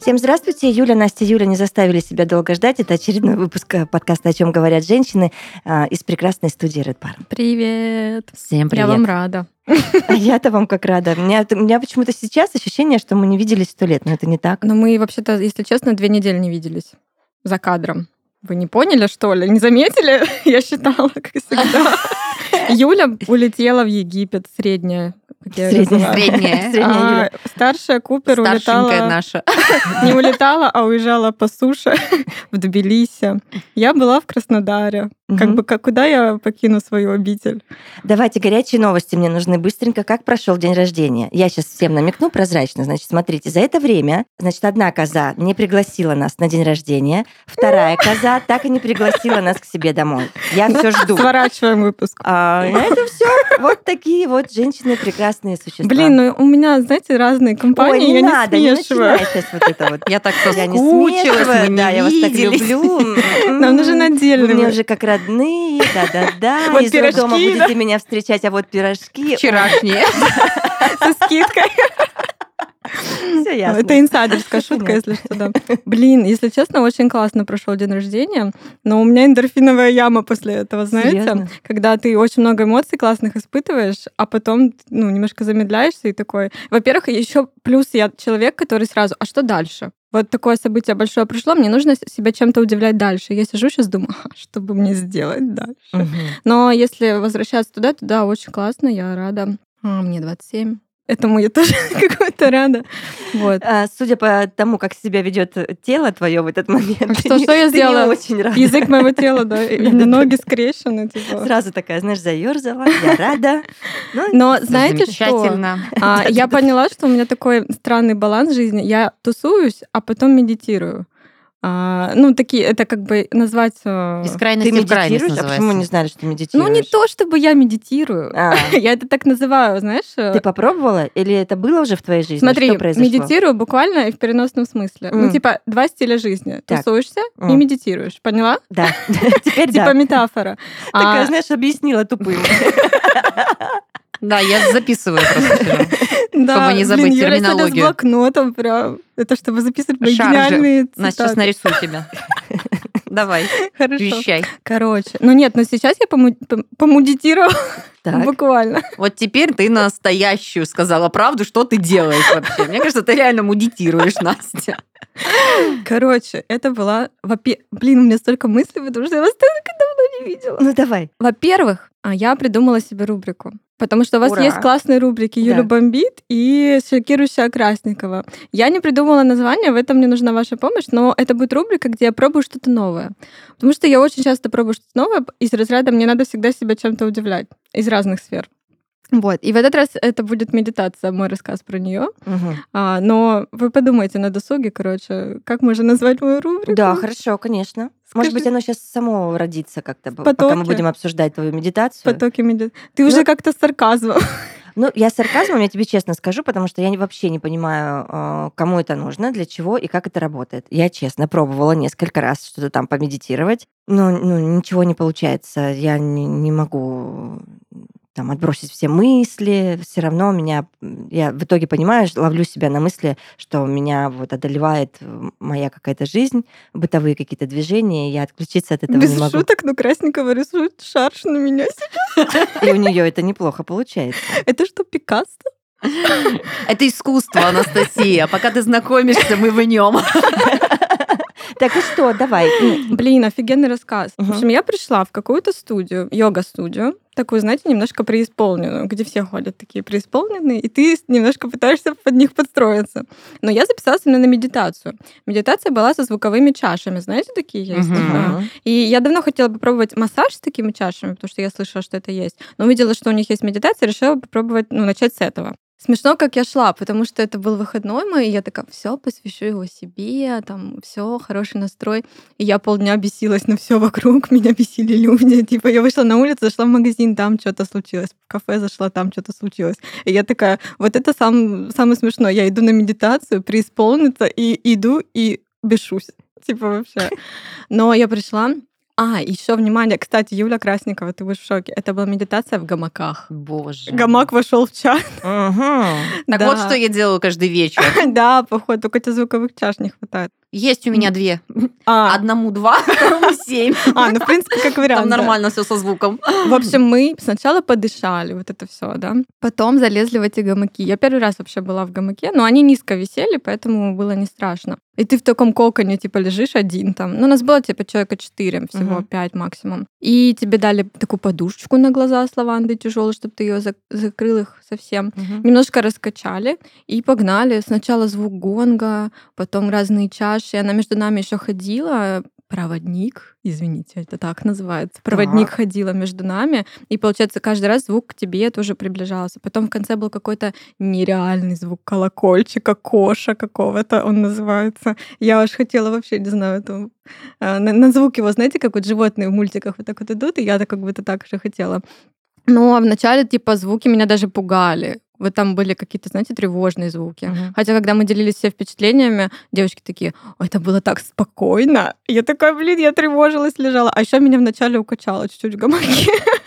Всем здравствуйте. Юля, Настя, Юля не заставили себя долго ждать. Это очередной выпуск э, подкаста «О чем говорят женщины» э, из прекрасной студии Red Bar. Привет. Всем привет. Я вам рада. А я-то вам как рада. У меня, у меня почему-то сейчас ощущение, что мы не виделись сто лет, но это не так. Но мы вообще-то, если честно, две недели не виделись за кадром. Вы не поняли, что ли? Не заметили? Я считала, как всегда. Юля улетела в Египет, средняя Средняя. Средняя. А, старшая Купер улетала... наша. Не улетала, а уезжала по суше в Тбилиси. Я была в Краснодаре. Как бы как, куда я покину свою обитель? Давайте горячие новости мне нужны быстренько. Как прошел день рождения? Я сейчас всем намекну прозрачно. Значит, смотрите, за это время, значит, одна коза не пригласила нас на день рождения, вторая коза так и не пригласила нас к себе домой. Я все жду. Сворачиваем выпуск. А, это все вот такие вот женщины прекрасные существа. Блин, ну у меня, знаете, разные компании. Ой, не я надо, не, не начинай сейчас вот это вот. Я так соскучилась, мы не да, я вас так люблю. Нам нужен отдельный. Вы мне уже как родные, да-да-да. Вот Из пирожки, дома будете меня встречать, а вот пирожки. Вчерашние. Со скидкой. Все ясно. Это инсайдерская шутка, если что, да. Блин, если честно, очень классно прошел день рождения, но у меня эндорфиновая яма после этого, знаете? Серьезно? Когда ты очень много эмоций классных испытываешь, а потом, ну, немножко замедляешься и такой... Во-первых, еще плюс я человек, который сразу, а что дальше? Вот такое событие большое пришло, мне нужно себя чем-то удивлять дальше. Я сижу сейчас думаю, «А, что бы мне сделать дальше. Мгм. Но если возвращаться туда, то да, очень классно, я рада. А, мне 27. Этому я тоже какой-то рада. Вот. А, Судя по тому, как себя ведет тело твое в этот момент, что- ты что я не- ты не сделала? очень рада. Язык моего тела, да, и ноги скрещены, типа. Сразу такая, знаешь, заерзала, я рада. Ну, Но знаете что? А, Я поняла, что у меня такой странный баланс в жизни. Я тусуюсь, а потом медитирую. А, Ну, такие, это как бы назвать... э, Из Ты крайности в крайность медитируешь? А почему не знали, что ты медитируешь? Ну, не то, чтобы я медитирую. А, Я это так называю, знаешь. э, Ты попробовала? Или это было уже в твоей жизни? Смотри, Что произошло? медитирую буквально и в переносном смысле. М. Ну, типа, два стиля жизни. Так. Тусуешься и М. медитируешь. Поняла? Да. Теперь Типа метафора. Такая, А, знаешь, объяснила тупым. Да, я записываю просто да, чтобы не забыть блин, Юля сегодня с терминологию. блокнотом прям. Это чтобы записывать мои Шаржи. гениальные Настя, сейчас цитаты. нарисую тебя. Давай, Хорошо. вещай. Короче, ну нет, но сейчас я пому- пом- помудитировала Так. буквально. Вот теперь ты настоящую сказала правду, что ты делаешь вообще. Мне кажется, ты реально мудитируешь, Настя. Короче, это была... Блин, у меня столько мыслей, потому что я вас так давно не видела. Ну давай. Во-первых, а я придумала себе рубрику. Потому что у вас Ура. есть классные рубрики «Юля Да. бомбит» и «Шокирующая Красникова». Я не придумала название, в этом мне нужна ваша помощь, но это будет рубрика, где я пробую что-то новое. Потому что я очень часто пробую что-то новое, из разряда мне надо всегда себя чем-то удивлять из разных сфер. Вот. И в этот раз это будет медитация, мой рассказ про нее. Мгм. А, но вы подумайте на досуге, короче, как можно назвать мою рубрику? Да, хорошо, конечно. Может Скажи. быть, оно сейчас само родится как-то, пока мы будем обсуждать твою медитацию. Потоки меди- Ты Ну- уже как-то с сарказмом. Ну, я с сарказмом, я тебе честно скажу, потому что я вообще не понимаю, э, кому это нужно, для чего и как это работает. Я честно пробовала несколько раз что-то там помедитировать, но ну, ничего не получается. Я не, не могу там отбросить все мысли, все равно меня, я в итоге понимаю, ловлю себя на мысли, что меня вот одолевает э, моя какая-то жизнь, бытовые какие-то движения, и я отключиться от этого Без не могу. шуток, но Красникова рисует шарш на меня. И у нее это неплохо получается. Это что, Пикассо? Это искусство, Анастасия. Пока ты знакомишься, мы в нем. Так и что, давай. Блин, офигенный рассказ. В общем, я пришла в какую-то студию, йога-студию, такую, знаете, немножко преисполненную, где все ходят такие преисполненные, и ты немножко пытаешься под них подстроиться. Но я записалась именно на медитацию. Медитация была со звуковыми чашами, знаете, такие есть? Мгм. Да. И я давно хотела попробовать массаж с такими чашами, потому что я слышала, что это есть. Но увидела, что у них есть медитация, решила попробовать, ну, начать с этого. Смешно, как я шла, потому что это был выходной мой, и я такая, все, посвящу его себе, там, все, хороший настрой. И я полдня бесилась на все вокруг, меня бесили люди. Типа, я вышла на улицу, зашла в магазин, там что-то случилось, в кафе зашла, там что-то случилось. И я такая, вот это сам, самое смешное. Я иду на медитацию, преисполниться, и иду и бешусь. Типа, вообще. Но я пришла, А, еще внимание, кстати, Юля Красникова, ты будешь в шоке. Это была медитация в гамаках. Боже. Гамак вошел в чат. Мгм. Так Да. вот, что я делаю каждый вечер. Да, походу, только тебе звуковых чаш не хватает. Есть у меня две. А, Одному два, второму семь. а, ну, в принципе, как вариант. Там да. нормально все со звуком. В общем, мы сначала подышали, вот это все, да. Потом залезли в эти гамаки. Я первый раз вообще была в гамаке, но они низко висели, поэтому было не страшно. И ты в таком коконе, типа, лежишь один там. Ну, нас было, типа, человека четыре, всего Мгм. пять максимум. И тебе дали такую подушечку на глаза с лавандой тяжелую, чтобы ты ее закрыл их совсем. Немножко раскачали и погнали. Сначала звук гонга, потом разные чаши. Она между нами еще ходила, проводник, извините, это так называется. Проводник Так. ходила между нами, и получается каждый раз звук к тебе тоже приближался. Потом в конце был какой-то нереальный звук колокольчика, коша какого-то он называется. Я уж хотела вообще, не знаю, это, а, на, на звук его, знаете, как вот животные в мультиках вот так вот идут, и я так как будто так же хотела. Но вначале, типа, звуки меня даже пугали. Вот там были какие-то, знаете, тревожные звуки. Мгм. Хотя, когда мы делились все впечатлениями, девочки такие, «Ой, это было так спокойно. Я такая, блин, я тревожилась, лежала. А еще меня вначале укачало чуть-чуть в гамаке.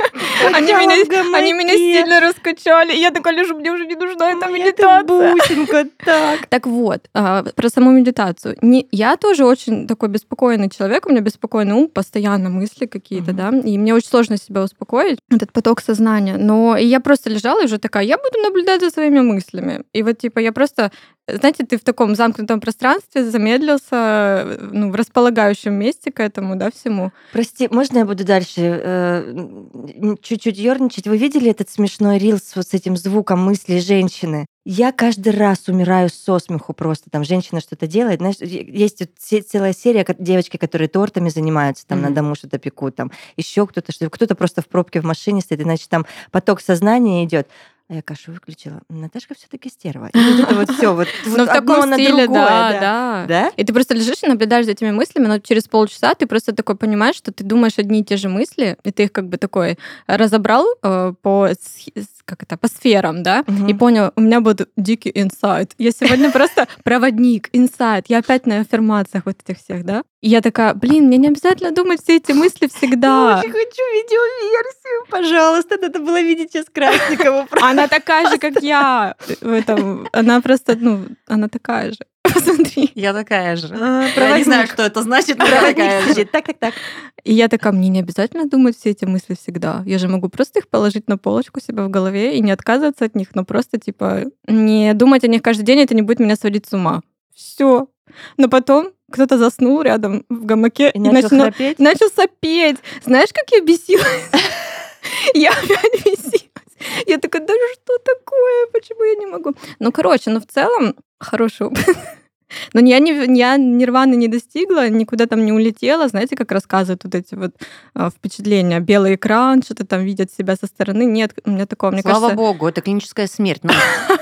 Они меня, они меня сильно раскачали. И я такая лежу, мне уже не нужна эта медитация. бусинка, так. Так вот, а, про саму медитацию. Я тоже очень такой беспокойный человек, у меня беспокойный ум, постоянно мысли какие-то, да, и мне очень сложно себя успокоить, этот поток сознания. Но я просто лежала и уже такая, я буду наблюдать за своими мыслями. И вот типа я просто, знаете, ты в таком замкнутом пространстве замедлился, ну, в располагающем месте к этому, да, всему. Прости, можно я буду дальше э, чуть-чуть ерничать? Вы видели этот смешной рилс вот с этим звуком мысли женщины? Я каждый раз умираю со смеху просто. Там женщина что-то делает. Знаешь, есть вот целая серия девочки, которые тортами занимаются, там на Мгм. дому что-то пекут, там еще кто-то, что кто-то просто в пробке в машине стоит, и, значит, там поток сознания идет. А я кашу выключила. Наташка все-таки стерва. И вот это вот все, вот, Но вот Ну, в таком на стиле, другое, да, да. да. Да? И ты просто лежишь и наблюдаешь за этими мыслями, но через полчаса ты просто такой понимаешь, что ты думаешь одни и те же мысли, и ты их как бы такой разобрал э, по, как это, по сферам, да, Мгм. и понял, у меня будет дикий инсайт. Я сегодня просто проводник, инсайт. Я опять на аффирмациях вот этих всех, да. И я такая, блин, мне не обязательно думать все эти мысли всегда. Я очень хочу видеоверсию, пожалуйста. Надо было видеть сейчас Красникову. Она такая же, как я. В этом. Она просто, ну, она такая же. Посмотри. Я такая же. А, Я не знаю, что это значит, но я такая же. Так, так, так. И я такая, мне не обязательно думать все эти мысли всегда. Я же могу просто их положить на полочку себя в голове и не отказываться от них, но просто, типа, не думать о них каждый день, это не будет меня сводить с ума. Все. Но потом кто-то заснул рядом в гамаке И начал начал- храпеть. начал сопеть. Знаешь, как я бесилась? Я опять бесилась. Я такая, да что такое? Почему я не могу? Ну, короче, ну в целом хороший опыт. Но я, не, я нирваны не достигла, никуда там не улетела. Знаете, как рассказывают вот эти вот а, впечатления? Белый экран, что-то там видят себя со стороны. Нет, у меня такого, мне Слава кажется, богу, это клиническая смерть. Ну,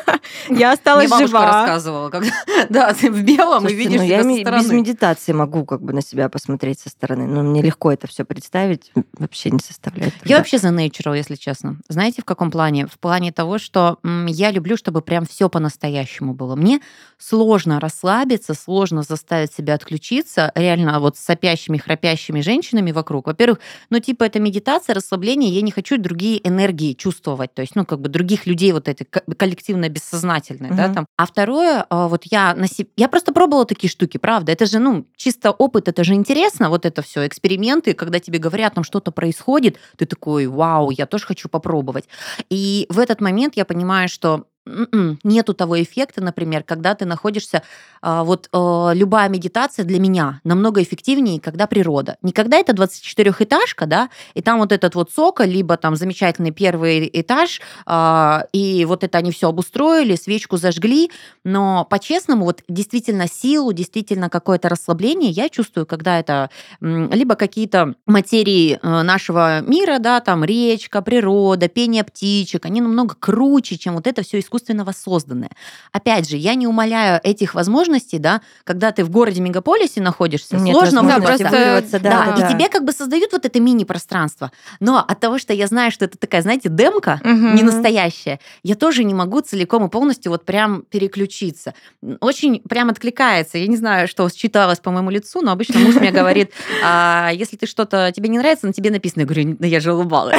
я осталась бабушка жива. рассказывала, когда да, ты в белом и видишь ну, себя со ми- без стороны. медитации могу как бы на себя посмотреть со стороны. Но мне легко это все представить. Вообще не составляет. Я вообще за natural, если честно. Знаете, в каком плане? В плане того, что я люблю, чтобы прям все по-настоящему было. Мне сложно расслабиться, сложно заставить себя отключиться реально вот с сопящими, храпящими женщинами вокруг. Во-первых, ну типа это медитация, расслабление, я не хочу другие энергии чувствовать, то есть, ну как бы других людей вот это ко- коллективно бессознательное, да, Мгм. там. А второе, а, вот я на себе, я просто пробовала такие штуки, правда, это же, ну, чисто опыт, это же интересно, вот это все, эксперименты, когда тебе говорят, там что-то происходит, ты такой, вау, я тоже хочу попробовать. И в этот момент я понимаю, что нету того эффекта, например, когда ты находишься, а, вот а, любая медитация для меня намного эффективнее, когда природа. Не когда это 24-этажка, да, и там вот этот вот соколь, либо там замечательный первый этаж, а, и вот это они все обустроили, свечку зажгли, но по-честному вот действительно силу, действительно какое-то расслабление я чувствую, когда это либо какие-то материи э, нашего мира, да, там речка, природа, пение птичек, они намного круче, чем вот это все искусство искусственного созданное. Опять же, я не умоляю этих возможностей, да, когда ты в городе-мегаполисе находишься, Нет сложно возможности просто- вырваться, да, да, и да. тебе как бы создают вот это мини-пространство. Но от того, что я знаю, что это такая, знаете, демка, Мгм. не настоящая, я тоже не могу целиком и полностью вот прям переключиться. Очень прям откликается. Я не знаю, что считалось по моему лицу, но обычно муж мне говорит, «А если ты что-то тебе не нравится, на тебе написано. Я говорю, да я же улыбалась.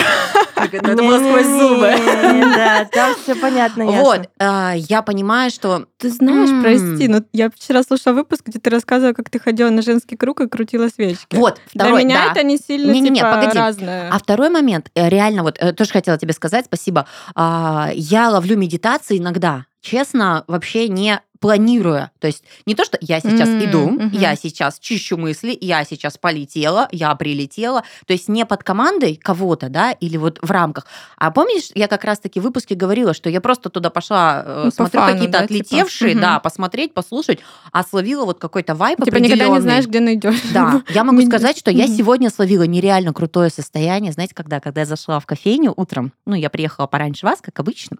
Это было сквозь зубы. Да, там все понятно. Вот, я понимаю, что Ты знаешь, прости, но я вчера слушала выпуск, где ты рассказывала, как ты ходила на женский круг и крутила свечки. вот Для второй, меня да. это не сильно типа, разное. А второй момент, реально, вот тоже хотела тебе сказать, спасибо. Я ловлю медитации иногда, честно, вообще не планируя. То есть не то, что я сейчас М, иду, мгм. я сейчас чищу мысли, я сейчас полетела, я прилетела. То есть не под командой кого-то, да, или вот в рамках. А помнишь, я как раз-таки в выпуске говорила, что я просто туда пошла, э, Ну, по смотрю фану, какие-то да, типа? отлетевшие, Мгм. да, посмотреть, послушать, а словила вот какой-то вайп Типа никогда не знаешь, где найдешь. Да, я могу сказать, что я сегодня словила нереально крутое состояние. Знаете, когда? Когда я зашла в кофейню утром, ну, я приехала пораньше вас, как обычно,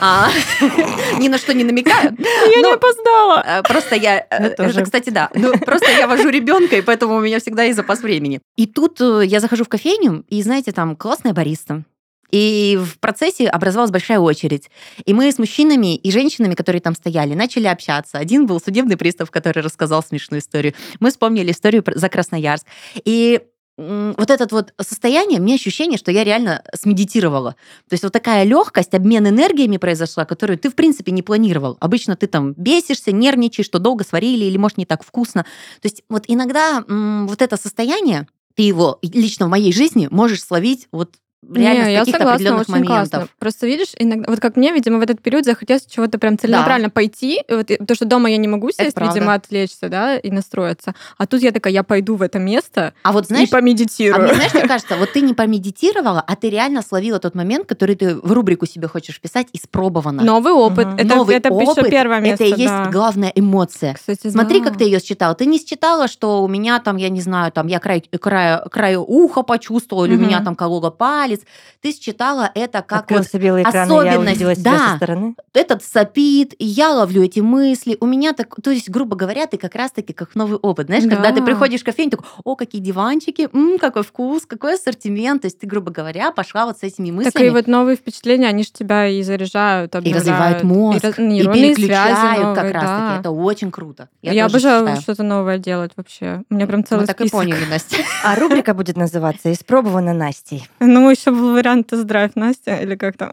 А, ни на что не намекаю. Я опоздала. э, Просто я... э. Это, кстати, да. Ну, просто я вожу ребенка, и поэтому у меня всегда есть запас времени. И тут э, я захожу в кофейню, и, знаете, там классная бариста. И в процессе образовалась большая очередь. И мы с мужчинами и женщинами, которые там стояли, начали общаться. Один был судебный пристав, который рассказал смешную историю. Мы вспомнили историю за Красноярск. И вот это вот состояние, мне ощущение, что я реально смедитировала. То есть вот такая легкость, обмен энергиями произошла, которую ты, в принципе, не планировал. Обычно ты там бесишься, нервничаешь, что долго сварили или, может, не так вкусно. То есть вот иногда м, вот это состояние, ты его лично в моей жизни можешь словить вот реально Не, с я каких-то согласна, определенных очень моментов. классно. Просто видишь, иногда, вот как мне, видимо, в этот период захотелось чего-то прям целенаправленно пойти, и вот, и- потому что дома я не могу сесть, видимо, отвлечься, да, и настроиться. А тут я такая, я пойду в это место А вот и знаешь, а помедитирую. мне, знаешь, мне кажется, вот ты не помедитировала, а ты реально словила тот момент, который ты в рубрику себе хочешь вписать, испробовано. Новый опыт. Мгм. Это, Новый это еще опыт, первое место, это и есть да. главная эмоция. Кстати, Смотри, да. как ты ее считала. Ты не считала, что у меня там, я не знаю, там я край, край, краю уха почувствовала, или у меня там колола палец. Ты считала это как вот Открылся белый экран, и я особенность, увидела себя да. со стороны. этот сопит, и я ловлю эти мысли. У меня так, то есть, грубо говоря, ты как раз-таки как новый опыт. Знаешь, когда ты Да. приходишь в кофейню, такой, о, какие диванчики, м, какой вкус, какой ассортимент. То есть ты, грубо говоря, пошла вот с этими мыслями. Так и вот новые впечатления, они же тебя и заряжают, и обновляют. развивают мозг, и, и переключают связи как новые, раз-таки. да. Это очень круто. Я, тоже обожаю считаю. что-то новое делать вообще. У меня прям целый Мы так и список. поняли, Настя. А рубрика будет называться «Испробовано Настей». Ну, еще был вариант тест-драйв Настя, или как там?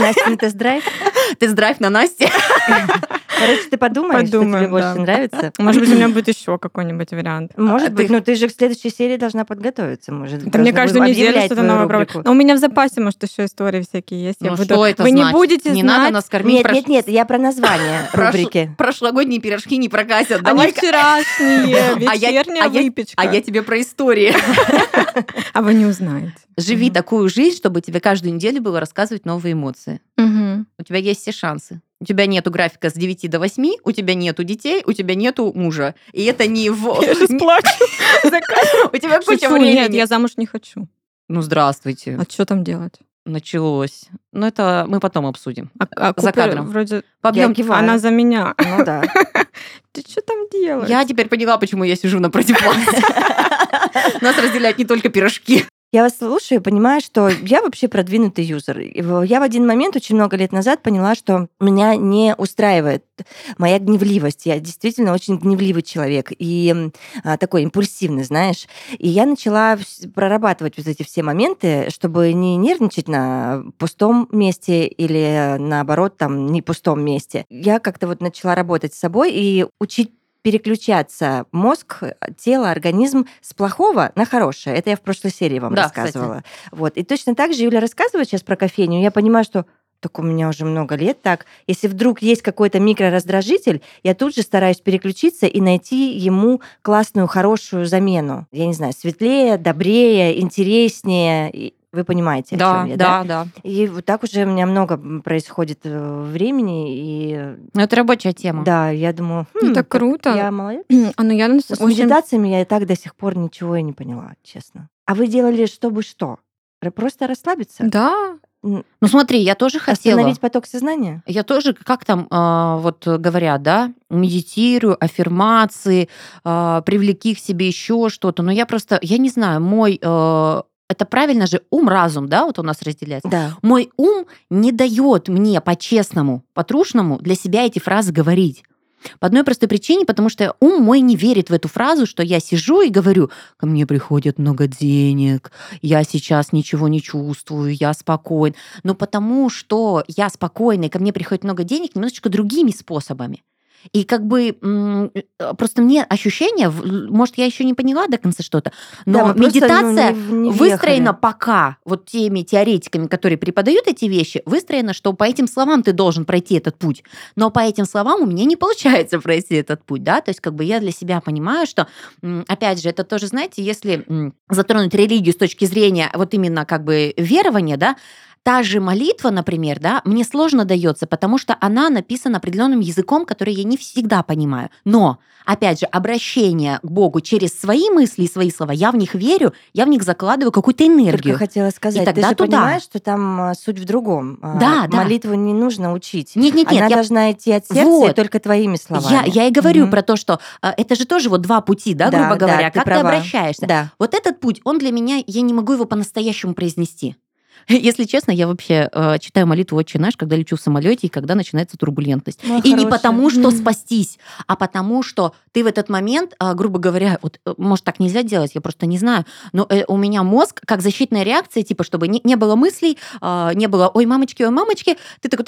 Настя на тест-драйв. Тест-драйв на Насте. Короче, ты подумаешь, что тебе Подумаем, больше да. нравится. Может быть, у меня будет еще какой-нибудь вариант. Может А быть, ты- ну ты же к следующей серии должна подготовиться, может. Это мне каждую неделю что-то новое рубрику. пробовать. Но у меня в запасе, может, еще истории всякие есть. Я Ну буду- что это Вы не значит? будете Не знать. надо нас кормить. Нет, прош- нет, нет, я про название прош- рубрики. Прошлогодние пирожки не прокатят. Они вчерашние, А я- вечерняя а я- выпечка. А я тебе про истории. А вы не узнаете. Живи такую жизнь, чтобы тебе каждую неделю было рассказывать новые эмоции. У тебя есть все шансы. У тебя нету графика с 9 до 8, у тебя нету детей, у тебя нету мужа. И это не в... Я сейчас не- плачу. У тебя куча Шучу, Нет, времени. я замуж не хочу. Ну, здравствуйте. А что там делать? Началось. Но это мы потом обсудим. А, а За Купер кадром. вроде... Побьем. Киваю. Она за меня. Ну да. Ты что там делаешь? Я теперь поняла, почему я сижу напротив вас. Нас разделяют не только пирожки. Я вас слушаю и понимаю, что я вообще продвинутый юзер. Я в один момент очень много лет назад поняла, что меня не устраивает моя гневливость. Я действительно очень гневливый человек и а, такой импульсивный, знаешь. И я начала прорабатывать вот эти все моменты, чтобы не нервничать на пустом месте или наоборот там не пустом месте. Я как-то вот начала работать с собой и учить переключаться мозг, тело, организм с плохого на хорошее. Это я в прошлой серии вам Да, кстати. рассказывала. Вот. И точно так же Юля рассказывает сейчас про кофейню. Я понимаю, что так у меня уже много лет так. Если вдруг есть какой-то микрораздражитель, я тут же стараюсь переключиться и найти ему классную, хорошую замену. Я не знаю, светлее, добрее, интереснее. И Вы понимаете, о чем я, да? да. И вот так уже у меня много происходит э, времени, и Ну, это рабочая тема. да, я думаю, Ну, «Хм, так круто. я молодец. А ну я С общем, медитациями я и так до сих пор ничего и не поняла, честно. А вы делали чтобы что? просто расслабиться, Да. Ну смотри, я тоже хотела. остановить поток сознания. Я тоже, как там а, вот говорят, да, медитирую, аффирмации, а, привлеки к себе еще что-то. Но я просто, я не знаю, мой, э, это правильно же, ум-разум, да, вот у нас разделяется. Да. Мой ум не дает мне по-честному, по-трушному для себя эти фразы говорить. По одной простой причине, потому что ум мой не верит в эту фразу, что я сижу и говорю, ко мне приходит много денег, я сейчас ничего не чувствую, я спокоен. Но потому что я спокойна, и ко мне приходит много денег немножечко другими способами. И как бы э, просто мне ощущение, может, я еще не поняла до конца что-то, Да, но мы просто, ну, медитация не не выстроена пока вот теми теоретиками, которые преподают эти вещи, выстроена, что по этим словам ты должен пройти этот путь. Но по этим словам у меня не получается пройти этот путь, да, то есть как бы я для себя понимаю, что, опять же, это тоже, знаете, если затронуть религию с точки зрения вот именно как бы верования, да, Та же молитва, например, да, мне сложно дается, потому что она написана определенным языком, который я не всегда понимаю. Но, опять же, обращение к Богу через свои мысли и свои слова, я в них верю, я в них закладываю какую-то Только энергию. хотела сказать, тогда ты же туда. понимаешь, что там а, суть в другом. А, Да, да. Молитву не нужно учить. Нет, нет, нет, Она я должна идти от сердца Вот. и только твоими Я, словами. я и говорю Мгм. про то, что э, это же тоже вот два пути, да, Да, грубо да, говоря, ты как ты права. обращаешься. Да. Вот этот путь, он для меня, я не могу его по-настоящему произнести. Если честно, я вообще э, читаю молитву «Отче наш», когда лечу в самолете и когда начинается турбулентность. Моя И не хорошая. потому, что спастись, а потому, что ты в этот момент, а, грубо говоря, вот, э, может, так нельзя делать, я просто не знаю, но э, у меня мозг, как защитная реакция, типа, чтобы не, не было мыслей, а, не было «ой, мамочки, ой, мамочки», ты такой...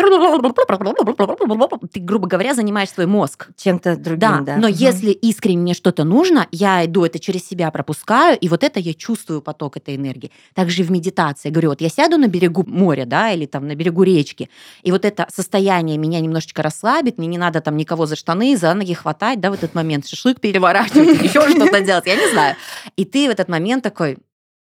Ты, грубо говоря, занимаешь свой мозг. Чем-то другим, Да, да. но Мгм. если искренне мне что-то нужно, я иду это через себя пропускаю, и вот это я чувствую поток этой энергии. Также в медитации. Я говорю, вот я сяду на берегу моря, да, или там на берегу речки, и вот это состояние меня немножечко расслабит, мне не надо там никого за штаны, за ноги хватать, да, в этот момент шашлык переворачивать, еще что-то делать, я не знаю. И ты в этот момент такой,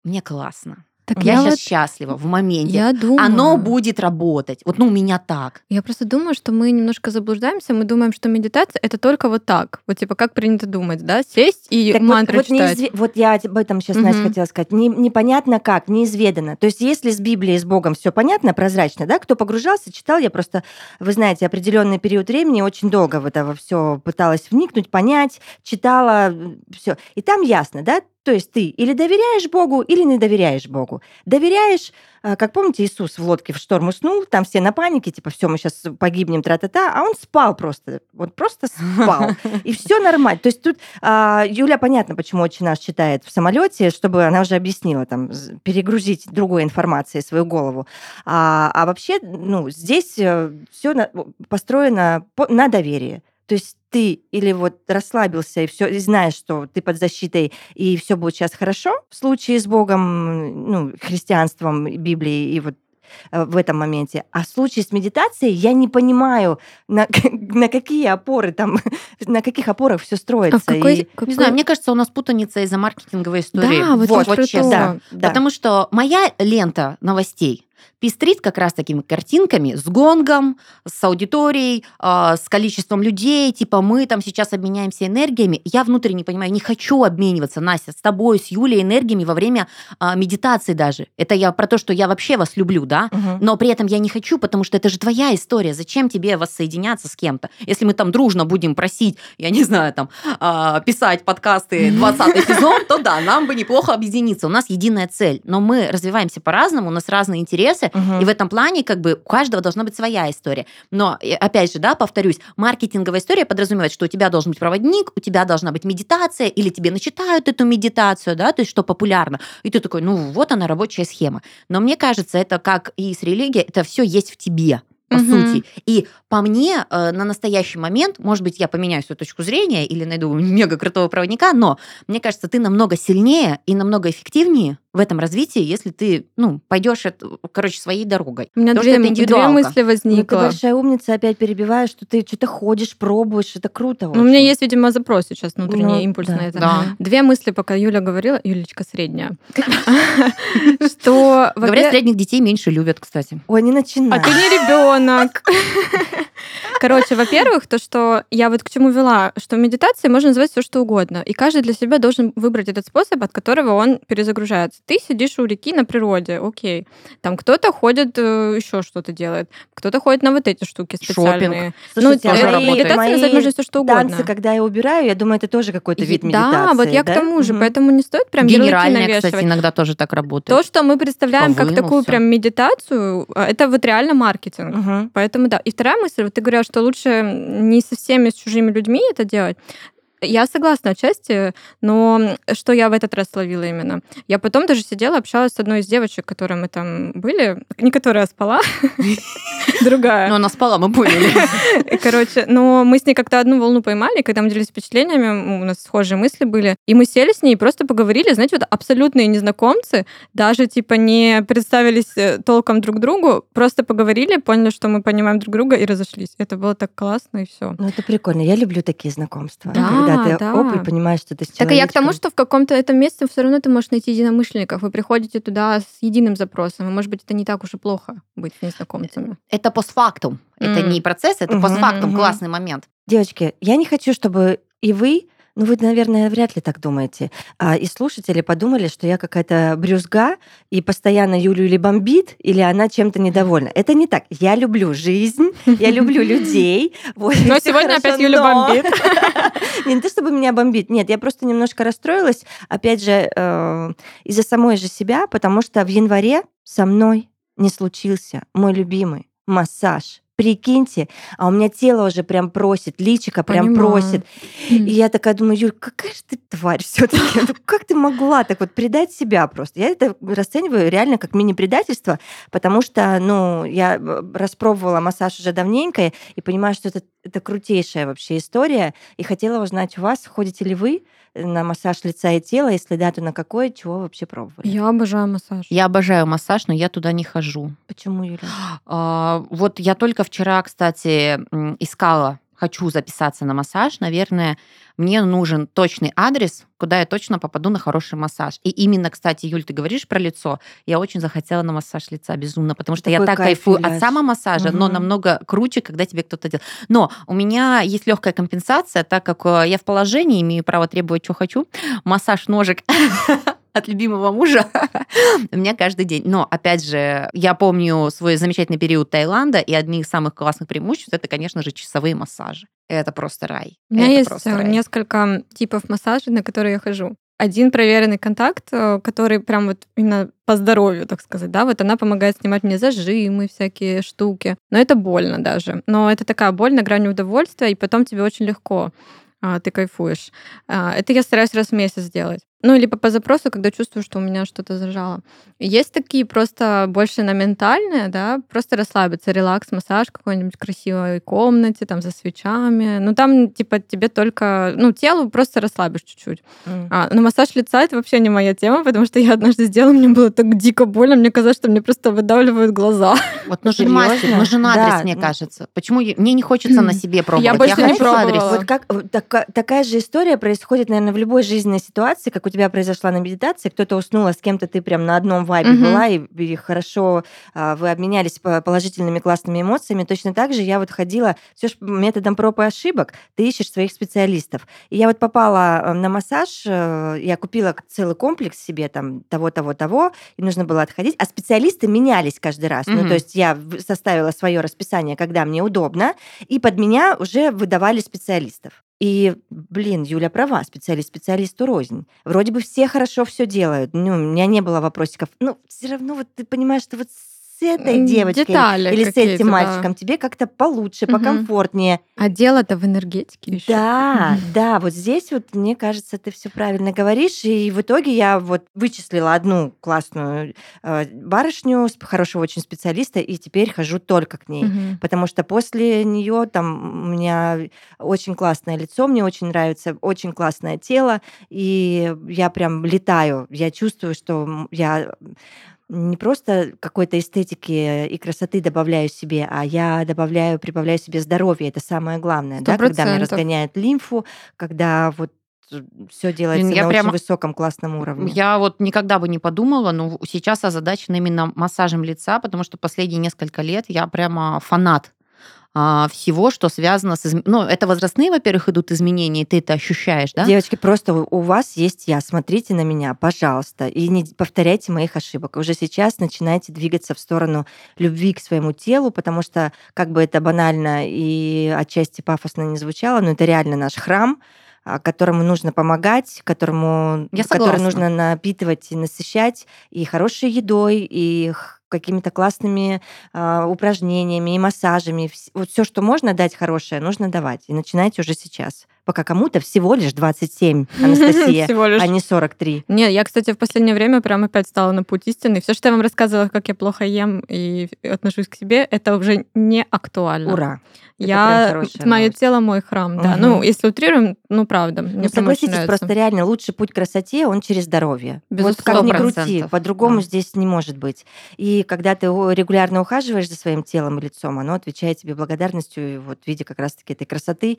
мне классно. Так Я я, сейчас вот, счастлива в моменте. я думаю... Оно будет работать. Вот, ну, у меня так. Я просто думаю, что мы немножко заблуждаемся. Мы думаем, что медитация это только вот так. Вот типа как принято думать, да? Сесть и Так вот- мантру вот, читать. неизве- вот я об этом сейчас, Настя, Мгм. хотела сказать. Не- непонятно как, неизведанно. То есть если с Библией, с Богом все понятно, прозрачно, да, кто погружался, читал, я просто, вы знаете, определенный период времени очень долго в это все пыталась вникнуть, понять, читала, все. И там ясно, да, то есть ты или доверяешь Богу, или не доверяешь Богу. Доверяешь, а, как помните, Иисус в лодке в шторм уснул, там все на панике, типа, все, мы сейчас погибнем, тра-та-та, а он спал просто, вот просто спал. И все нормально. То есть тут а, Юля, понятно, почему очень наш читает в самолете, чтобы она уже объяснила, там, перегрузить другой информацией свою голову. А, а вообще, ну, здесь все построено по- на доверии. То есть ты или вот расслабился и все, и знаешь, что ты под защитой, и все будет сейчас хорошо в случае с Богом, ну, христианством, Библией и вот э, в этом моменте. А в случае с медитацией я не понимаю, на, на какие опоры там, на каких опорах все строится. А в какой, И- какой- Не знаю, мне кажется, у нас путаница из-за маркетинговой истории. Да, вот, Вот, про честно. Да, да. Потому что моя лента новостей пестрит как раз такими картинками с гонгом, с аудиторией, а, с количеством людей, типа мы там сейчас обменяемся энергиями. Я внутренне понимаю, не хочу обмениваться, Настя, с тобой, с Юлей энергиями во время а, медитации даже. Это я про то, что я вообще вас люблю, да, Мгм. но при этом я не хочу, потому что это же твоя история. Зачем тебе воссоединяться с кем-то? Если мы там дружно будем просить, я не знаю, там, а, писать подкасты 20 сезон, то да, нам бы неплохо объединиться. У нас единая цель, но мы развиваемся по-разному, у нас разные интересы, Мгм. и в этом плане как бы у каждого должна быть своя история. Но, опять же, да, повторюсь, маркетинговая история подразумевает, что у тебя должен быть проводник, у тебя должна быть медитация, или тебе начитают эту медитацию, да, то есть что популярно. И ты такой, ну вот она рабочая схема. Но мне кажется, это как и с религией, это все есть в тебе по Мгм. сути. И по мне, э, на настоящий момент, может быть, я поменяю свою точку зрения или найду мега крутого проводника, но мне кажется, ты намного сильнее и намного эффективнее в этом развитии, если ты, ну, пойдешь, короче, своей дорогой. У меня Потому две, что это две мысли Ну, ты возникло. большая умница, опять перебиваешь, что ты что-то ходишь, пробуешь, это круто. Ну, у меня есть, видимо, запрос сейчас, внутренний Ну, импульс да. на это. Да. Две мысли, пока Юля говорила, Юлечка средняя, что... Говорят, средних детей меньше любят, кстати. Ой, не начинай. А ты не ребенок. Короче, во-первых, то, что я вот к чему вела, что в медитации можно называть все что угодно, и каждый для себя должен выбрать этот способ, от которого он перезагружается. ты сидишь у реки на природе, окей. Там кто-то ходит, э, еще что-то делает, кто-то ходит на вот эти штуки специальные. Слушайте, ну, а э, медитация назвать можно все что танцы, угодно. когда я убираю, я думаю, это тоже какой-то вид медитации. Да, вот я к тому же, поэтому не стоит прям Генеральная, кстати, иногда тоже так работает. То, что мы представляем как такую прям медитацию, а, это вот реально маркетинг. Мгм. Поэтому да. И вторая мысль, вот ты говорила, что лучше не со всеми, с чужими людьми это делать. Я согласна отчасти, но что я в этот раз словила именно? Я потом даже сидела, общалась с одной из девочек, которые мы там были, не которая спала, другая. Но она спала, мы поняли. Короче, но мы с ней как-то одну волну поймали, когда мы делились впечатлениями, у нас схожие мысли были, и мы сели с ней и просто поговорили, знаете, вот абсолютные незнакомцы, даже типа не представились э, толком друг другу, просто поговорили, поняли, что мы понимаем друг друга и разошлись. Это было так классно и все. Ну, это прикольно. Я люблю такие знакомства. Да, когда ты да. оп, и понимаешь, что ты с Так и я к тому, человечком. что в каком-то этом месте все равно ты можешь найти единомышленников. Вы приходите туда с единым запросом. И, может быть, это не так уж и плохо быть с незнакомцами. Это постфактум. Это М. не процесс, это Мгм, постфактум. мгм. Классный момент. Девочки, я не хочу, чтобы и вы, ну вы, наверное, вряд ли так думаете, а, и слушатели подумали, что я какая-то брюзга и постоянно Юлю или бомбит, или она чем-то недовольна. Это не так. Я люблю жизнь, я люблю людей. вот, Но сегодня хорошо, опять Юля но- бомбит. Не, не то, чтобы меня бомбит. Нет, я просто немножко расстроилась, опять же, э, из-за самой же себя, потому что в январе со мной не случился мой любимый массаж. Прикиньте, а у меня тело уже прям просит, личико прям Понимаю. просит. И я такая думаю, Юль, какая же ты тварь все таки Как ты могла так вот предать себя просто? Я это расцениваю реально как мини-предательство, потому что, ну, я э, распробовала массаж уже давненько и понимаю, что это, это крутейшая вообще история. И хотела узнать у вас, ходите ли вы на массаж лица и тела, если да, то на какой, чего вообще пробовали? Я обожаю массаж. Я обожаю массаж, но я туда не хожу. Почему, Юля? А, Вот я только вчера, кстати, искала, хочу записаться на массаж. Наверное, мне нужен точный адрес, куда я точно попаду на хороший массаж. И именно, кстати, Юль, ты говоришь про лицо. Я очень захотела на массаж лица безумно, потому что я Такой так кайф, кайфую от самомассажа, но Мгм. намного круче, когда тебе кто-то делает. Но у меня есть легкая компенсация, так как э, я в положении, имею право требовать, что хочу. Массаж ножек от любимого мужа у меня каждый день. Но, опять же, я помню свой замечательный период Таиланда, и одни из самых классных преимуществ это, конечно же, часовые массажи. Это просто рай. У меня Это есть просто э, рай. несколько типов массажей, на которые я хожу. Один проверенный контакт, э, который прям вот именно по здоровью, так сказать, да, вот она помогает снимать мне зажимы, всякие штуки. Но это больно даже. Но это такая боль на грани удовольствия, и потом тебе очень легко а, ты кайфуешь. А, Это я стараюсь раз в месяц делать. Ну, либо по запросу, когда чувствую, что у меня что-то зажало. Есть такие просто больше на ментальные, да, просто расслабиться, релакс, массаж в какой-нибудь красивой комнате, там, за свечами. Ну, там, типа, тебе только, ну, телу просто расслабишь чуть-чуть. М. А, но массаж лица это вообще не моя тема, потому что я однажды сделала, мне было так дико больно, мне казалось, что мне просто выдавливают глаза. Вот нужен мастер, нужен адрес, Да, мне ну- кажется. Почему я- мне не хочется на себе пробовать? больше не хочу пробовала. адрес. Вот как такая же история происходит, наверное, в любой жизненной ситуации, как у тебя произошла на медитации, кто-то уснул, а с кем-то ты прям на одном вайбе Мгм. была, и, и хорошо а, вы обменялись по- положительными классными эмоциями. Точно так же я вот ходила все ж методом проб и ошибок, ты ищешь своих специалистов. И я вот попала э, на массаж, э, я купила целый комплекс себе там того, того, того, и нужно было отходить, а специалисты менялись каждый раз. Ну, Мгм. то есть я составила свое расписание, когда мне удобно, и под меня уже выдавали специалистов. И, блин, Юля права, специалист специалисту рознь. Вроде бы все хорошо все делают. Ну, у меня не было вопросиков. Ну, все равно вот ты понимаешь, что вот с этой девочкой детали или с этим да. мальчиком тебе как-то получше, Мгм. покомфортнее. А дело-то в энергетике еще. Да, да, вот здесь вот, мне кажется, ты все правильно говоришь. И в итоге я вот вычислила одну классную э, барышню, с- хорошего очень специалиста, и теперь хожу только к ней. Мгм. Потому что после нее там у меня очень классное лицо, мне очень нравится, очень классное тело, и я прям летаю. Я чувствую, что я не просто какой-то эстетики и красоты добавляю себе, а я добавляю, прибавляю себе здоровье. Это самое главное, Сто да, когда мне разгоняет лимфу, когда вот все делается я на прямо- очень высоком классном уровне. Я вот никогда бы не подумала, но сейчас озадачена именно массажем лица, потому что последние несколько лет я прямо фанат всего, что связано с... изм- Ну, это возрастные, во-первых, идут изменения, и ты это ощущаешь, да? Девочки, просто у вас есть я. Смотрите на меня, пожалуйста. И не повторяйте моих ошибок. Уже сейчас начинайте двигаться в сторону любви к своему телу, потому что, как бы это банально и отчасти пафосно не звучало, но это реально наш храм, а, которому нужно помогать, которому, который нужно напитывать и насыщать и хорошей едой, и какими-то классными а, упражнениями и массажами. Вот все, что можно дать хорошее, нужно давать. И начинайте уже сейчас. Пока кому-то всего лишь 27, Анастасия, Всего лишь. а не 43. Нет, я, кстати, в последнее время прям опять стала на путь истины. Все, что я вам рассказывала, как я плохо ем и отношусь к себе, это уже не актуально. Ура. Это Я, мое новость. тело мой храм, да. Мгм. Ну, если утрируем, ну правда. Ну, согласитесь, просто реально лучший путь к красоте, он через здоровье. Вот как ни крути, 100%, по-другому да. здесь не может быть. И когда ты регулярно ухаживаешь за своим телом и лицом, оно отвечает тебе благодарностью вот в виде как раз-таки этой красоты.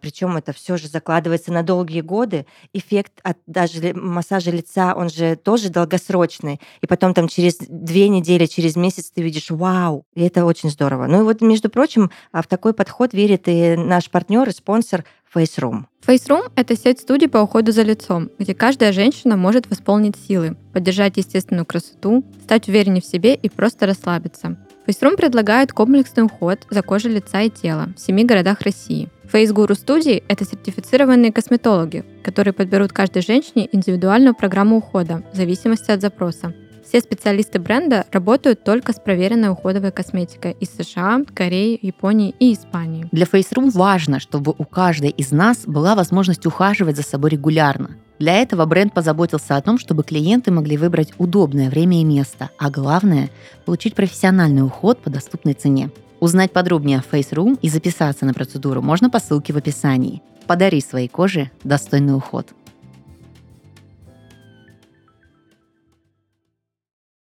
причем это все же закладывается на долгие годы. Эффект от даже массажа лица, он же тоже долгосрочный. И потом там через две недели, через месяц ты видишь, вау, и это очень здорово. Ну и вот, между прочим, а, в такой подход верит и наш партнер и спонсор Face Room. Face Room — это сеть студий по уходу за лицом, где каждая женщина может восполнить силы, поддержать естественную красоту, стать увереннее в себе и просто расслабиться. Face Room предлагает комплексный уход за кожей лица и тела в семи городах России. Face Guru студии — это сертифицированные косметологи, которые подберут каждой женщине индивидуальную программу ухода в зависимости от запроса. Все специалисты бренда работают только с проверенной уходовой косметикой из США, Кореи, Японии и Испании. Для Face Room важно, чтобы у каждой из нас была возможность ухаживать за собой регулярно. Для этого бренд позаботился о том, чтобы клиенты могли выбрать удобное время и место, а главное – получить профессиональный уход по доступной цене. Узнать подробнее о Face Room и записаться на процедуру можно по ссылке в описании. Подари своей коже достойный уход.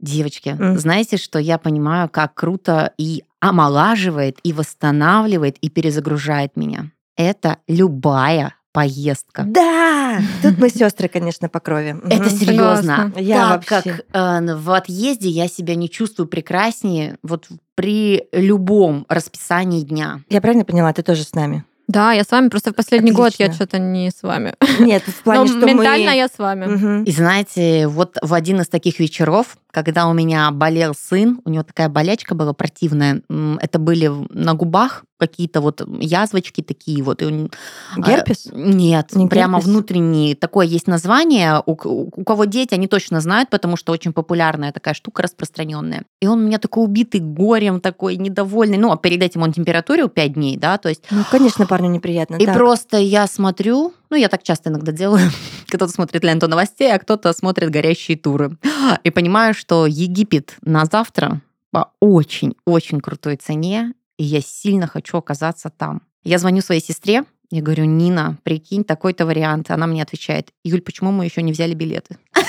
Девочки, М. знаете, что я понимаю, как круто и омолаживает, и восстанавливает, и перезагружает меня? Это любая поездка. Да! Тут мы сестры, конечно, по крови. Это серьезно. Я так вообще- как э, в отъезде я себя не чувствую прекраснее вот при любом расписании дня. Я правильно поняла, ты тоже с нами? Да, я с вами, просто в последний год я Отлично. что-то не с вами. Нет, в плане, Но что ментально мы... я с вами. Мгм. И знаете, вот в один из таких вечеров, когда у меня болел сын, у него такая болячка была противная, это были на губах какие-то вот язвочки такие вот. а, Герпес? Нет, Не прямо герпес? внутренний. Такое есть название. У, у кого дети, они точно знают, потому что очень популярная такая штука распространенная. И он у меня такой убитый горем, такой недовольный. Ну, а перед этим он температурил 5 дней, да, то есть Ну, конечно, парню неприятно. и так. просто я смотрю, ну, я так часто иногда делаю, кто-то смотрит ленту новостей, а кто-то смотрит горящие туры. И понимаю, что Египет на завтра по очень-очень крутой цене, и я сильно хочу оказаться там. Я звоню своей сестре, я говорю, Нина, прикинь, такой-то вариант. Она мне отвечает, Юль, почему мы еще не взяли билеты?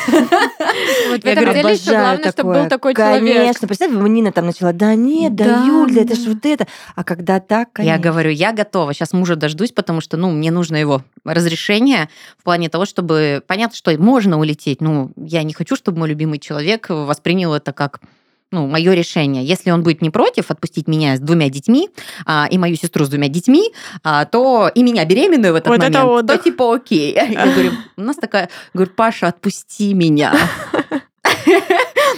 Вот в этом деле еще главное, чтобы был такой человек. Конечно, представь, Нина там начала, да нет, да, Юль, да это ж вот это. А когда так, конечно. Я говорю, я готова. Сейчас мужа дождусь, потому что, ну, мне нужно его разрешение в плане того, чтобы... Понятно, что можно улететь, ну, я не хочу, чтобы мой любимый человек воспринял это как ну, мое решение. Если он будет не против отпустить меня с двумя детьми а, и мою сестру с двумя детьми, а, то и меня беременную в этот Вот момент, это то типа окей. Я говорю, у нас такая, говорю, Паша, отпусти меня.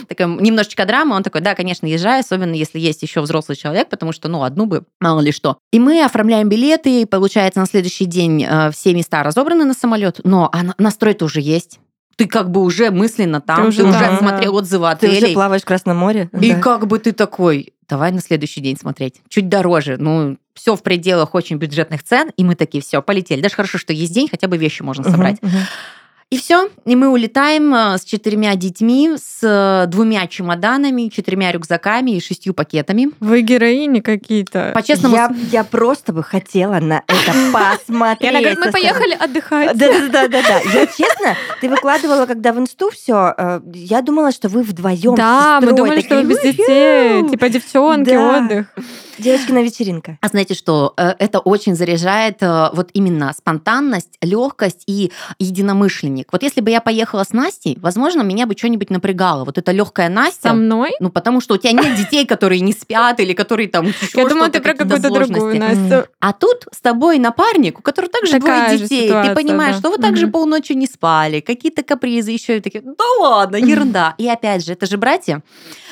Такая немножечко драма, он такой, да, конечно, езжай, особенно если есть еще взрослый человек, потому что, ну, одну бы, мало ли что. И мы оформляем билеты, и получается, на следующий день э, все места разобраны на самолет, но а на- настрой-то уже есть. Ты как бы уже мысленно там, ты уже уже, там, смотрел да. отзывы Ты уже отелей. плаваешь в Красном море. И Да. как бы ты такой, давай на следующий день смотреть. Чуть дороже, ну, все в пределах очень бюджетных цен, и мы такие, все, полетели. Даже хорошо, что есть день, хотя бы вещи можно собрать. мгм. И все, и мы улетаем э, с четырьмя детьми, с э, двумя чемоданами, четырьмя рюкзаками и шестью пакетами. Вы героини какие-то. По-честному, Я, я просто бы хотела на это посмотреть. Она говорит, мы поехали отдыхать. Да, да, да, да, да. Я честно, ты выкладывала, когда в инсту все, я думала, что вы вдвоем. Да, мы думали, что вы без детей. Типа девчонки, отдых. Девочки на вечеринка. А знаете что? Э, Это очень заряжает э, вот именно спонтанность, легкость и единомышленник. Напарник. Вот если бы я поехала с Настей, возможно, меня бы что-нибудь напрягало. Вот эта легкая Настя. Со мной? Ну, потому что у тебя нет детей, которые не спят или которые там еще Я думала, ты про какую-то другую. Настю. А тут с тобой напарник, у которого также двое детей. ты понимаешь, что вы также полночи не спали, какие-то капризы еще и такие. Да ладно, ерунда. И опять же, это же братья.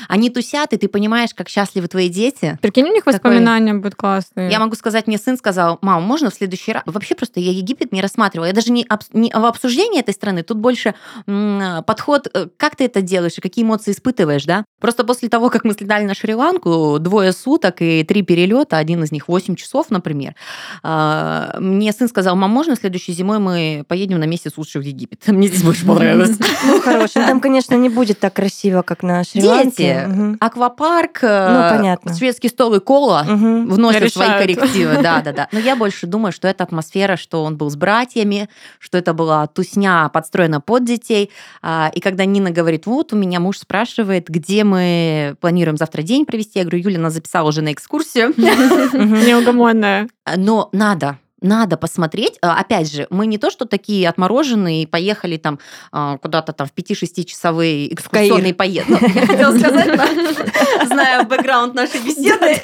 Они тусят, и ты понимаешь, как счастливы твои дети. Прикинь, у них воспоминания будут классные. Я могу сказать, мне сын сказал, мам, можно в следующий раз? Вообще просто я Египет не рассматривала. Я даже не, не в обсуждении этой страны, тут больше м, подход, э, как ты это делаешь и какие эмоции испытываешь, да? Просто после того, как мы слетали на Шри-Ланку, двое суток и три перелета, один из них 8 часов, например, а, мне сын сказал, мам, можно следующей зимой мы поедем на месяц лучше в Египет? Мне здесь больше понравилось. Ну, хорошо. Ну, Там, конечно, не будет так красиво, как на Шри-Ланке. Дети, аквапарк, Ну, э, понятно. шведский стол и кола, вносят свои коррективы. Да, да, да. Но я больше думаю, что это атмосфера, что он был с братьями, что это была тусня подстроена под детей. А, И когда Нина говорит, вот у меня муж спрашивает, где мы планируем завтра день провести, я говорю, Юля нас записала уже на экскурсию. Неугомонная. Но надо, надо посмотреть. А, Опять же, мы не то, что такие отмороженные, поехали там а, куда-то там в 5-6 часовые экскурсионные поездки. Я хотела сказать, зная бэкграунд нашей беседы,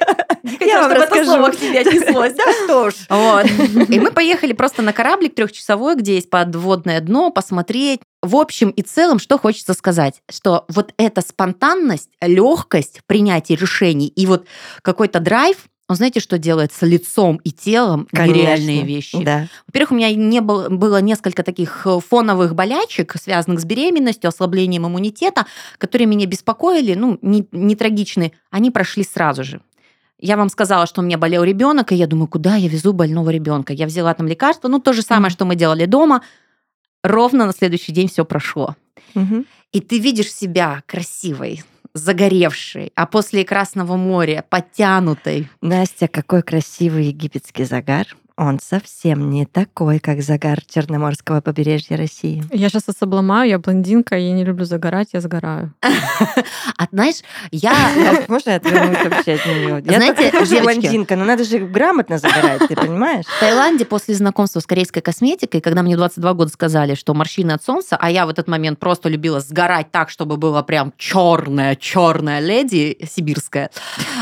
Я вам расскажу. слово к тебе отнеслось. Да что ж. Вот. И мы поехали просто на кораблик трехчасовой, где есть подводное дно, посмотреть. В общем и целом, что хочется сказать, что вот эта спонтанность, легкость принятия решений и вот какой-то драйв, он знаете, что делает с лицом и телом нереальные Конечно. вещи. Да. Во-первых, у меня не было, было несколько таких э, фоновых болячек, связанных с беременностью, ослаблением иммунитета, которые меня беспокоили, ну, не, не трагичные. Они прошли сразу же. Я вам сказала, что у меня болел ребенок, и я думаю, куда я везу больного ребенка? Я взяла там лекарство, ну, то же самое, что мы делали дома. Ровно на следующий день все прошло. Мгм. И ты видишь себя красивой, загоревшей, а после Красного моря подтянутой. Настя, какой красивый египетский загар. Он совсем не такой, как загар Черноморского побережья России. Я сейчас вас обломаю, я блондинка, я не люблю загорать, я сгораю. А знаешь, я Как Можно я отвернусь вообще от нее? Я Знаете, тоже блондинка, но надо же грамотно загорать, ты понимаешь? В Таиланде после знакомства с корейской косметикой, когда мне 22 года сказали, что морщины от солнца, а я в этот момент просто любила сгорать так, чтобы было прям черная, черная леди сибирская,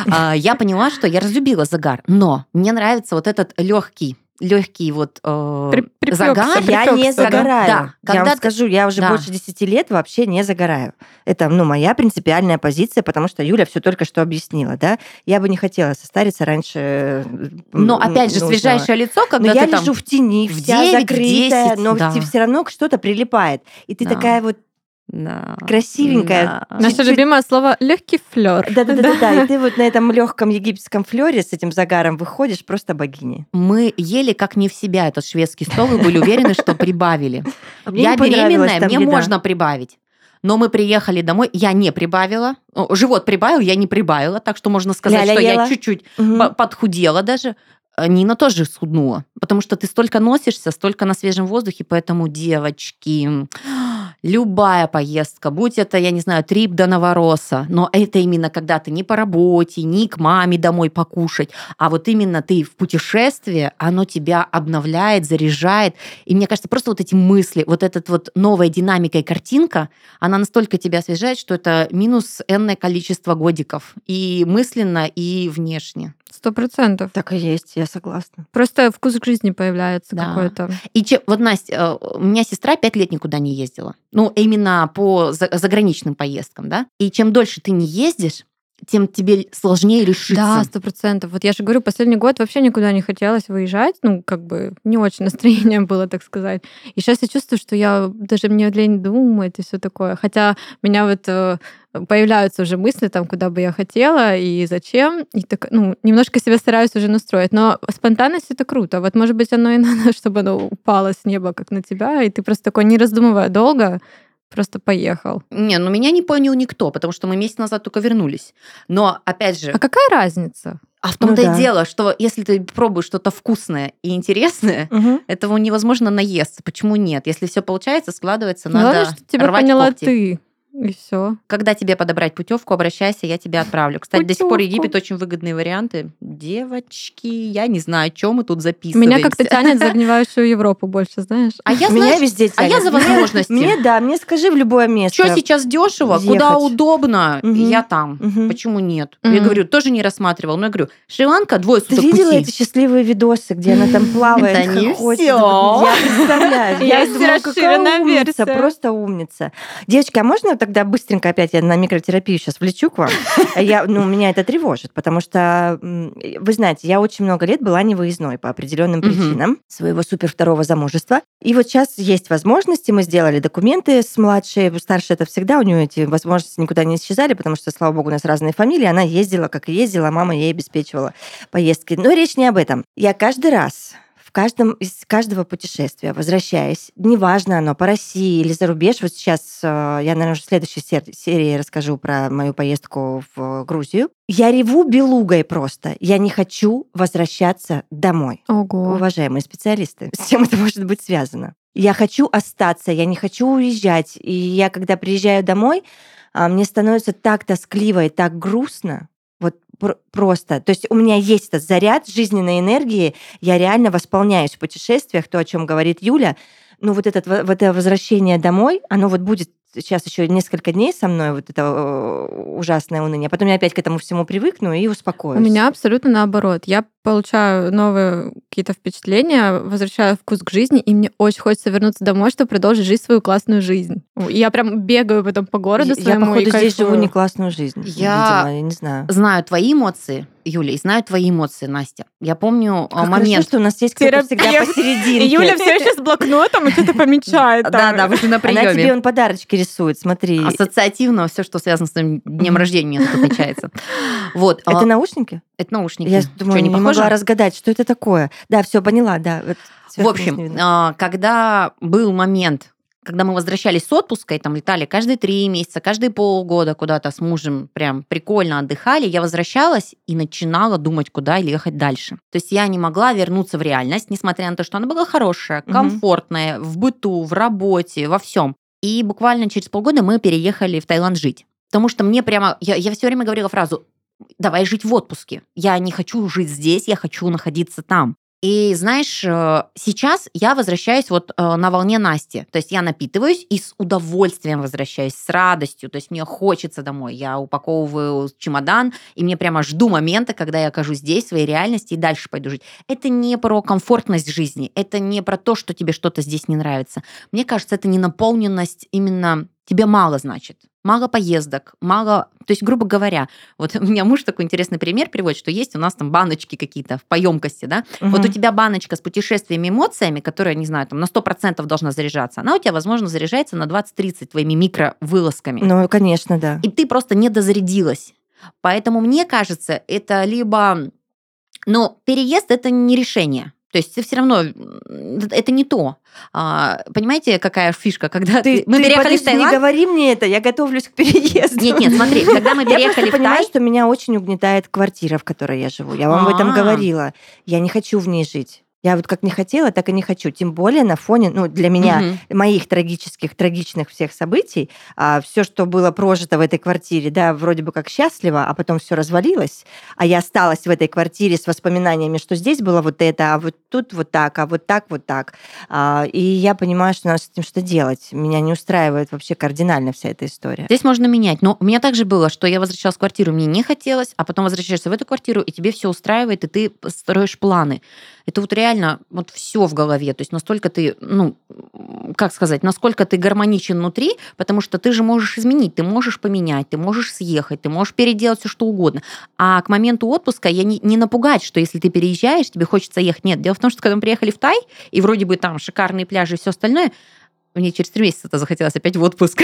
а, я поняла, что я разлюбила загар. Но мне нравится вот этот легкий, легкий вот э, При- загар. Я не да? загораю. Да, Я когда вам ты- скажу, я уже Да. больше 10 лет вообще не загораю. Это, ну, моя принципиальная позиция, потому что Юля все только что объяснила, да? Я бы не хотела состариться раньше. э, Но опять же, нужного. свежайшее лицо, Но когда я ты там... лежу в тени, в вся 9, в закрытая, 10, но да. все равно что-то прилипает. И ты Да. такая вот Да, красивенькая. да. Наше Чуть-чуть- любимое слово легкий флер. Да-да-да, и ты вот на этом легком египетском флоре с этим загаром выходишь просто богини. Мы ели как не в себя этот шведский стол и были уверены, что прибавили. А я беременная, мне можно прибавить. Но мы приехали домой, я не прибавила. Живот прибавил, я не прибавила, так что можно сказать, что я чуть-чуть подхудела даже. А Нина тоже схуднула, потому что ты столько носишься, столько на свежем воздухе, поэтому, девочки, любая поездка, будь это, я не знаю, трип до Новороса, но это именно когда ты не по работе, не к маме домой покушать, а вот именно ты в путешествии, оно тебя обновляет, заряжает. И мне кажется, просто вот эти мысли, вот эта вот новая динамика и картинка, она настолько тебя освежает, что это минус энное количество годиков. И мысленно, и внешне. Сто процентов. Так и есть, я согласна. Просто вкус к жизни появляется Да. какой-то. И че- вот, Настя, э, у меня сестра пять лет никуда не ездила. Ну, именно по за- заграничным поездкам, да? И чем дольше ты не ездишь, тем тебе сложнее решиться. Да, сто процентов. Вот я же говорю, последний год вообще никуда не хотелось выезжать, ну, как бы не очень настроение было, так сказать. И сейчас я чувствую, что я даже мне лень думать и все такое. Хотя меня вот э, появляются уже мысли, там, куда бы я хотела и зачем. И так, ну, немножко себя стараюсь уже настроить. Но спонтанность это круто. Вот, может быть, оно и надо, чтобы оно упало с неба, как на тебя, и ты просто такой, не раздумывая долго, просто поехал. Не, ну меня не понял никто, потому что мы месяц назад только вернулись. Но, опять же, А какая разница? а в том-то Ну да. и дело, что если ты пробуешь что-то вкусное и интересное, Мгм. этого невозможно наесться. Почему нет? Если все получается, складывается, Главное, надо что тебя рвать поняла когти. ты. И все. Когда тебе подобрать путевку, обращайся, я тебя отправлю. Кстати, до сих пор. Египет очень выгодные варианты. Девочки, я не знаю, чем мы тут записываемся. Меня как-то тянет за огневающую Европу больше, знаешь? А я, Меня знаешь, везде а я тянет. за возможности. Мне, да, мне скажи в любое место. Что сейчас дешево, куда удобно, я там. Почему нет? Я говорю, тоже не рассматривал. Но я говорю, Шри-Ланка двое Ты суток видела пути. эти счастливые видосы, где она там плавает, Это не всё. Я представляю. Я думаю, какая умница, просто умница. Девочки, а можно тогда быстренько опять я на микротерапию сейчас влечу к вам? Я, ну, меня это тревожит, потому что, вы знаете, я очень много лет была невыездной по определенным причинам своего супер второго замужества. И вот сейчас есть возможности, мы сделали документы с младшей, старшей это всегда, у нее эти возможности никуда не исчезали, потому что, слава богу, у нас разные фамилии, она ездила, как и ездила, мама ей обеспечивала поездки. Но речь не об этом. Я каждый раз каждом из каждого путешествия, возвращаясь, неважно оно по России или за рубеж, вот сейчас э, я, наверное, уже в следующей сер- серии расскажу про мою поездку в Грузию, я реву белугой просто. Я не хочу возвращаться домой. Ого. Уважаемые специалисты, с чем это может быть связано? Я хочу остаться, я не хочу уезжать. И я, когда приезжаю домой, а, мне становится так тоскливо и так грустно. Просто. То есть у меня есть этот заряд жизненной энергии, я реально восполняюсь в путешествиях, то, о чем говорит Юля. Ну вот, этот, во- вот это возвращение домой, оно вот будет сейчас еще несколько дней со мной, вот это э, ужасное уныние. Потом я опять к этому всему привыкну и успокоюсь. У меня абсолютно наоборот. Я получаю новые какие-то впечатления, возвращаю вкус к жизни, и мне очень хочется вернуться домой, чтобы продолжить жить свою классную жизнь. И я прям бегаю потом по городу я, своему походу, здесь живу не классную жизнь. Я- Видимо, я не знаю. Знаю твои эмоции, Юля, и знаю твои эмоции, Настя. Я помню а, Как момент... хорошо, что у нас есть кто-то всегда посерединке. И Юля все еще с блокнотом и что-то помечает. Да, да, вы же на Она тебе приеме. он подарочки рисует, смотри. Ассоциативно все, что связано с днем рождения, отмечается. Вот. а, Это наушники? Это наушники. Я думаю, не, не могла разгадать, что это такое. Да, все поняла, да. вот В общем, а, когда был момент, когда мы возвращались с отпуска и там летали каждые три месяца, каждые полгода куда-то с мужем прям прикольно отдыхали, я возвращалась и начинала думать, куда ехать дальше. То есть я не могла вернуться в реальность, несмотря на то, что она была хорошая, комфортная, в быту, в работе, во всем. И буквально через полгода мы переехали в Таиланд жить. Потому что мне прямо... Я, я все время говорила фразу «давай жить в отпуске». Я не хочу жить здесь, я хочу находиться там. И знаешь, э, сейчас я возвращаюсь вот э, на волне Насти. То есть я напитываюсь и с удовольствием возвращаюсь, с радостью. То есть мне хочется домой. Я упаковываю чемодан, и мне прямо жду момента, когда я окажусь здесь, в своей реальности, и дальше пойду жить. Это не про комфортность жизни, это не про то, что тебе что-то здесь не нравится. Мне кажется, это не наполненность именно тебе мало, значит. Мало поездок, мало... То есть, грубо говоря, вот у меня муж такой интересный пример приводит, что есть у нас там баночки какие-то в поемкости, да, вот у тебя баночка с путешествиями, эмоциями, которая, не знаю, там на 100% должна заряжаться, она у тебя, возможно, заряжается на 20-30 твоими микровылазками. Ну, конечно, да. И ты просто не дозарядилась. Поэтому мне кажется, это либо... Но переезд – это не решение. То есть все равно это не то. А, понимаете, какая фишка, когда Ты, ты- мы ты переехали в подожди, не Таиланд? говори мне это, я готовлюсь к переезду. Нет, нет, смотри, когда мы Я переехали просто в понимаю, Тай, что меня очень угнетает квартира, в которой я живу. Я вам об этом А. говорила. Я не хочу в ней жить. Я вот как не хотела, так и не хочу. Тем более на фоне, ну, для меня, Мгм. моих трагических, трагичных всех событий, все, что было прожито в этой квартире, да, вроде бы как счастливо, а потом все развалилось, а я осталась в этой квартире с воспоминаниями, что здесь было вот это, а вот тут вот так, а вот так, вот так. А, И я понимаю, что надо с этим что делать. Меня не устраивает вообще кардинально вся эта история. Здесь можно менять. Но у меня также было, что я возвращалась в квартиру, мне не хотелось, а потом возвращаешься в эту квартиру, и тебе все устраивает, и ты строишь планы. Это вот реально вот все в голове. То есть настолько ты, ну, как сказать, насколько ты гармоничен внутри, потому что ты же можешь изменить, ты можешь поменять, ты можешь съехать, ты можешь переделать все что угодно. А к моменту отпуска я не, не напугать, что если ты переезжаешь, тебе хочется ехать. Нет, дело в том, что когда мы приехали в Тай, и вроде бы там шикарные пляжи и все остальное, мне через три месяца захотелось опять в отпуск.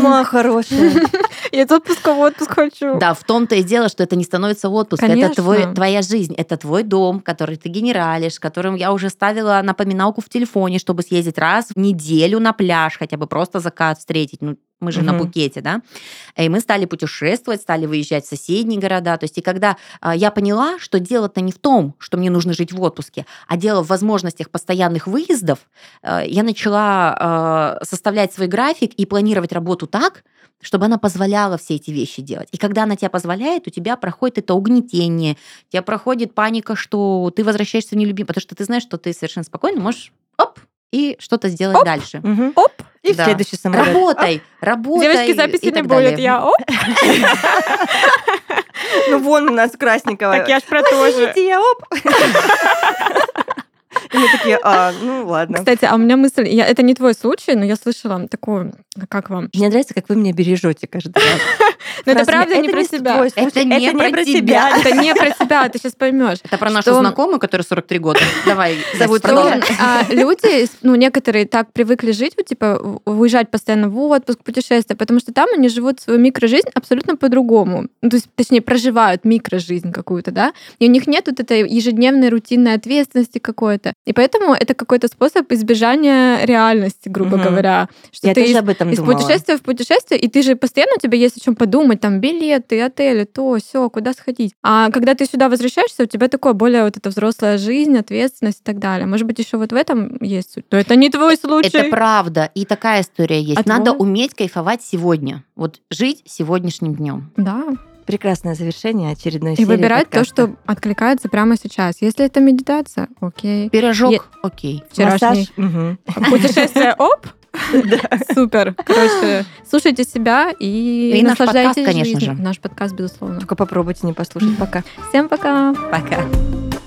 Моя хорошая. Я из отпуска в отпуск хочу. Да, в том-то и дело, что это не становится отпуск. Это Конечно. твой, твоя жизнь, это твой дом, который ты генералишь, которым я уже ставила напоминалку в телефоне, чтобы съездить раз в неделю на пляж, хотя бы просто закат встретить. Ну, мы же на Мгм. Пукете, да? И мы стали путешествовать, стали выезжать в соседние города. То есть и когда а, я поняла, что дело-то не в том, что мне нужно жить в отпуске, а дело в возможностях постоянных выездов, э, я начала э, составлять свой график и планировать работу так, чтобы она позволяла все эти вещи делать. И когда она тебя позволяет, у тебя проходит это угнетение, у тебя проходит паника, что ты возвращаешься в нелюбимый, потому что ты знаешь, что ты совершенно спокойно можешь оп, и что-то сделать Оп. дальше. Мгм. Оп. И в Да. следующий самолет. Работай, работай. Девочки, записи и не будет. Я, оп, Ну вон у нас Красникова. так я ж про то же. Я оп. И мы такие, а, ну ладно. Кстати, а у меня мысль, я, это не твой случай, но я слышала такую, как вам? Мне нравится, как вы меня бережете каждый раз. Но это правда не про себя. Это не про тебя. Это не про тебя, ты сейчас поймешь. Это про нашу знакомую, которая 43 года. Давай, Зовут а, люди, ну, некоторые так привыкли жить, вот, типа, уезжать постоянно в отпуск, путешествия, потому что там они живут свою микрожизнь абсолютно по-другому. Ну, то есть, точнее, проживают микрожизнь какую-то, да, и у них нет вот этой ежедневной рутинной ответственности какой-то. И поэтому это какой-то способ избежания реальности, грубо говоря. Что Я ты тоже из- об этом из думала. путешествия в путешествие, и ты же постоянно у тебя есть о чем подумать, там билеты, отели, то, все, куда сходить. А когда ты сюда возвращаешься, у тебя такое более вот эта взрослая жизнь, ответственность и так далее. Может быть, еще вот в этом есть суть. Но это не твой случай. Это правда. И такая история есть. А Надо твой? уметь кайфовать сегодня. Вот жить сегодняшним днем. Да. Прекрасное завершение очередной И серии выбирать то, подкаста. что откликается прямо сейчас. Если это медитация, окей. Пирожок, Е- окей. Вчерашний Массаж, мгм. путешествие, оп, супер. Короче, слушайте себя и, И наш подкаст, наслаждайтесь конечно же. Наш подкаст, безусловно. Только попробуйте не послушать. Пока. Всем пока. Пока.